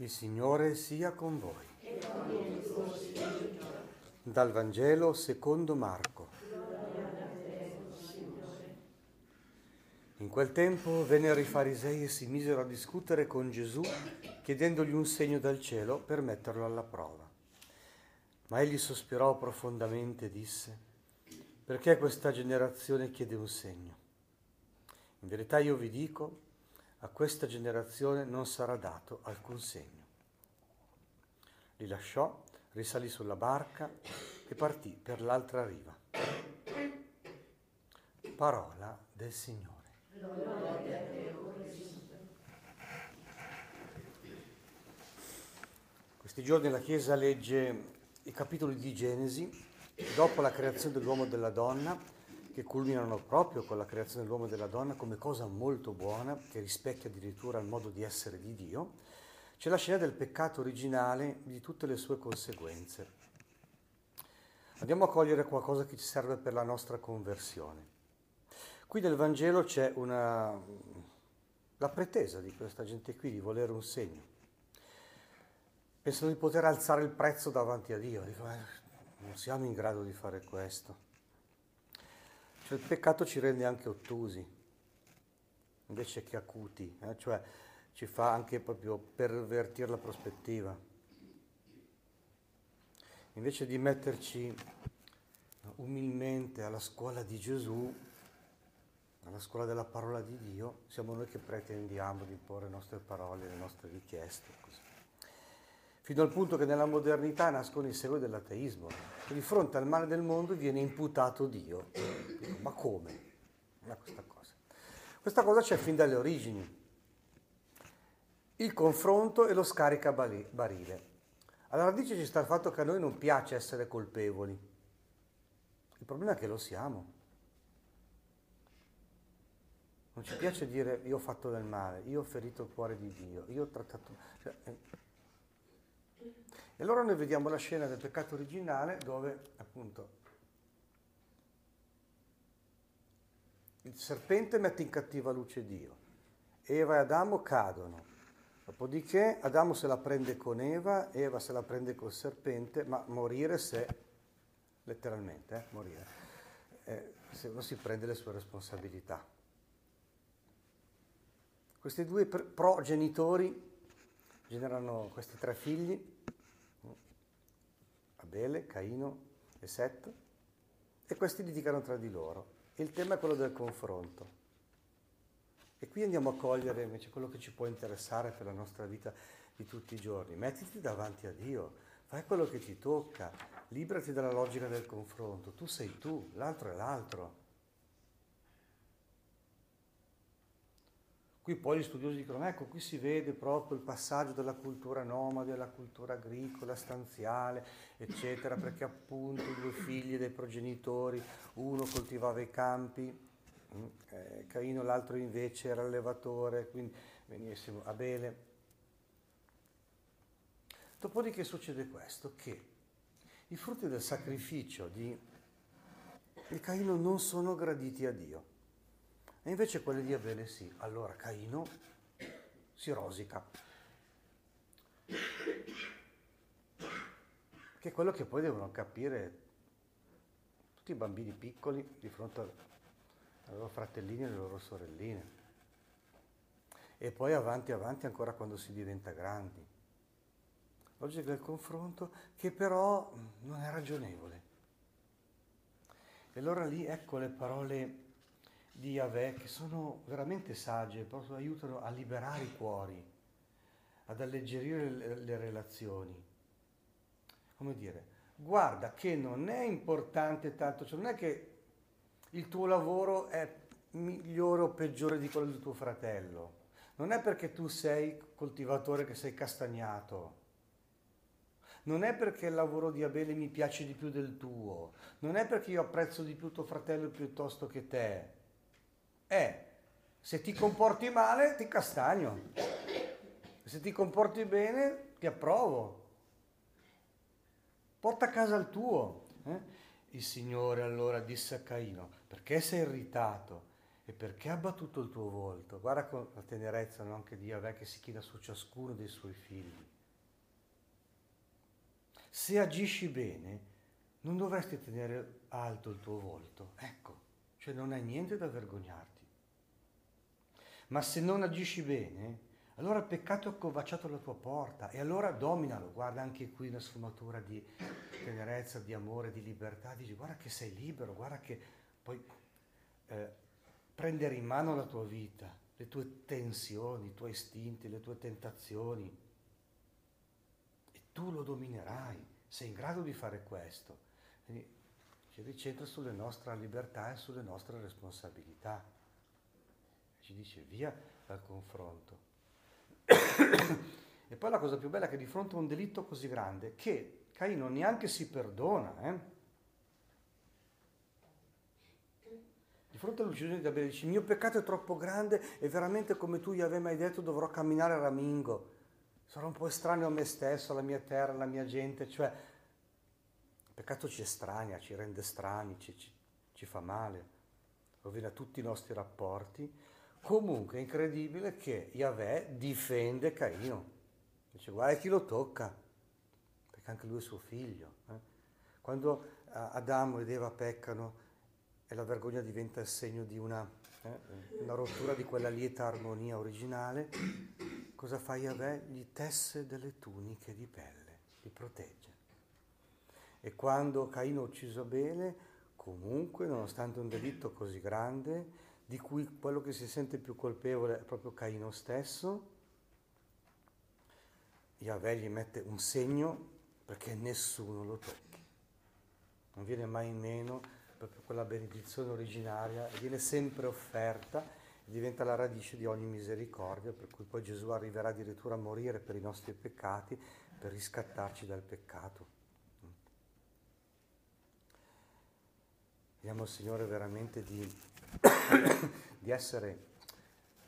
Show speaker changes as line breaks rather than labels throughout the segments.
Il Signore sia con voi. Dal Vangelo secondo Marco. In quel tempo vennero i farisei e si misero a discutere con Gesù chiedendogli un segno dal cielo per metterlo alla prova. Ma egli sospirò profondamente e disse, perché questa generazione chiede un segno? In verità io vi dico, a questa generazione non sarà dato alcun segno. Li lasciò, risalì sulla barca e partì per l'altra riva. Parola del Signore. Questi giorni la Chiesa legge i capitoli di Genesi, dopo la creazione dell'uomo e della donna, che culminano proprio con la creazione dell'uomo e della donna come cosa molto buona, che rispecchia addirittura il modo di essere di Dio, c'è la scena del peccato originale di tutte le sue conseguenze. Andiamo a cogliere qualcosa che ci serve per la nostra conversione. Qui nel Vangelo c'è una, la pretesa di questa gente qui di volere un segno. Pensano di poter alzare il prezzo davanti a Dio. Dico, eh, non siamo in grado di fare questo. Cioè, il peccato ci rende anche ottusi, invece che acuti, eh? cioè ci fa anche proprio pervertire la prospettiva. Invece di metterci umilmente alla scuola di Gesù, alla scuola della parola di Dio, siamo noi che pretendiamo di imporre le nostre parole, le nostre richieste. Così fino al punto che nella modernità nascono i segoli dell'ateismo. Di fronte al male del mondo viene imputato Dio. Ma come? Ma questa cosa. Questa cosa c'è fin dalle origini. Il confronto e lo scarica barile. Alla radice ci sta il fatto che a noi non piace essere colpevoli. Il problema è che lo siamo. Non ci piace dire io ho fatto del male, io ho ferito il cuore di Dio, io ho trattato... Cioè, e allora noi vediamo la scena del peccato originale dove appunto il serpente mette in cattiva luce Dio, Eva e Adamo cadono, dopodiché Adamo se la prende con Eva, Eva se la prende col serpente, ma morire se, letteralmente, eh, morire, eh, se uno si prende le sue responsabilità. Questi due progenitori generano questi tre figli, Abele, Caino e Set, e questi litigano tra di loro. Il tema è quello del confronto. E qui andiamo a cogliere invece quello che ci può interessare per la nostra vita di tutti i giorni. Mettiti davanti a Dio, fai quello che ti tocca, liberati dalla logica del confronto. Tu sei tu, l'altro è l'altro. Qui poi gli studiosi dicono, ecco, qui si vede proprio il passaggio dalla cultura nomade alla cultura agricola, stanziale, eccetera, perché appunto i due figli dei progenitori, uno coltivava i campi, mm, eh, Caino, l'altro invece era allevatore, quindi benissimo, Abele. Dopodiché succede questo, che i frutti del sacrificio di, di Caino non sono graditi a Dio. E invece quelli di Abele sì. Allora Caino si rosica. Che è quello che poi devono capire tutti i bambini piccoli di fronte ai loro fratellini e alle loro sorelline. E poi avanti avanti ancora quando si diventa grandi. Logica del confronto che però non è ragionevole. E allora lì ecco le parole di Yahweh che sono veramente sagge, proprio aiutano a liberare i cuori, ad alleggerire le, relazioni. Come dire, guarda che non è importante tanto, cioè non è che il tuo lavoro è migliore o peggiore di quello del tuo fratello. Non è perché tu sei coltivatore che sei castagnato. Non è perché il lavoro di Abele mi piace di più del tuo. Non è perché io apprezzo di più tuo fratello piuttosto che te è se ti comporti male ti castagno, se ti comporti bene ti approvo. Porta a casa il tuo. Eh? Il Signore allora disse a Caino, perché sei irritato E perché ha battuto il tuo volto? Guarda con la tenerezza no, anche di Yahweh che si china su ciascuno dei suoi figli. Se agisci bene, non dovresti tenere alto il tuo volto. Ecco, cioè non hai niente da vergognarti. Ma se non agisci bene, allora il peccato ha accovacciato la tua porta e allora dominalo. Guarda anche qui una sfumatura di tenerezza, di amore, di libertà. Dici guarda che sei libero, guarda che puoi eh, prendere in mano la tua vita, le tue tensioni, i tuoi istinti, le tue tentazioni. E tu lo dominerai, sei in grado di fare questo. Quindi ci ricentra sulle nostre libertà e sulle nostre responsabilità. Ci dice via dal confronto. e poi la cosa più bella è che di fronte a un delitto così grande, che Caino neanche si perdona, eh? Di fronte all'uccisione di Abele dice, mio peccato è troppo grande e veramente come tu gli avevi mai detto dovrò camminare a ramingo. Sarò un po' estraneo a me stesso, alla mia terra, alla mia gente. Cioè, il peccato ci estranea, ci rende strani, ci, ci, ci fa male, rovina tutti i nostri rapporti Comunque è incredibile che Yahweh difende Caino. Dice guarda chi lo tocca, perché anche lui è suo figlio. Eh? Quando Adamo ed Eva peccano e la vergogna diventa il segno di una, eh, una rottura di quella lieta armonia originale, cosa fa Yahweh? Gli tesse delle tuniche di pelle, li protegge. E quando Caino ha ucciso Abele, comunque, nonostante un delitto così grande, di cui quello che si sente più colpevole è proprio Caino stesso. Yahweh gli mette un segno perché nessuno lo tocchi. Non viene mai meno proprio quella benedizione originaria, viene sempre offerta diventa la radice di ogni misericordia, per cui poi Gesù arriverà addirittura a morire per i nostri peccati, per riscattarci dal peccato. Il Signore veramente di di, essere,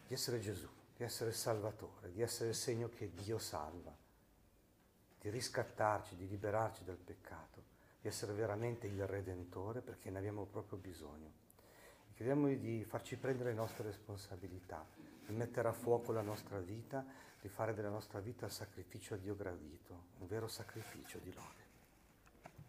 di essere Gesù, di essere Salvatore, di essere il segno che Dio salva, di riscattarci, di liberarci dal peccato, di essere veramente il Redentore perché ne abbiamo proprio bisogno. Chiediamo di farci prendere le nostre responsabilità, di mettere a fuoco la nostra vita, di fare della nostra vita sacrificio a Dio gradito, un vero sacrificio di lode.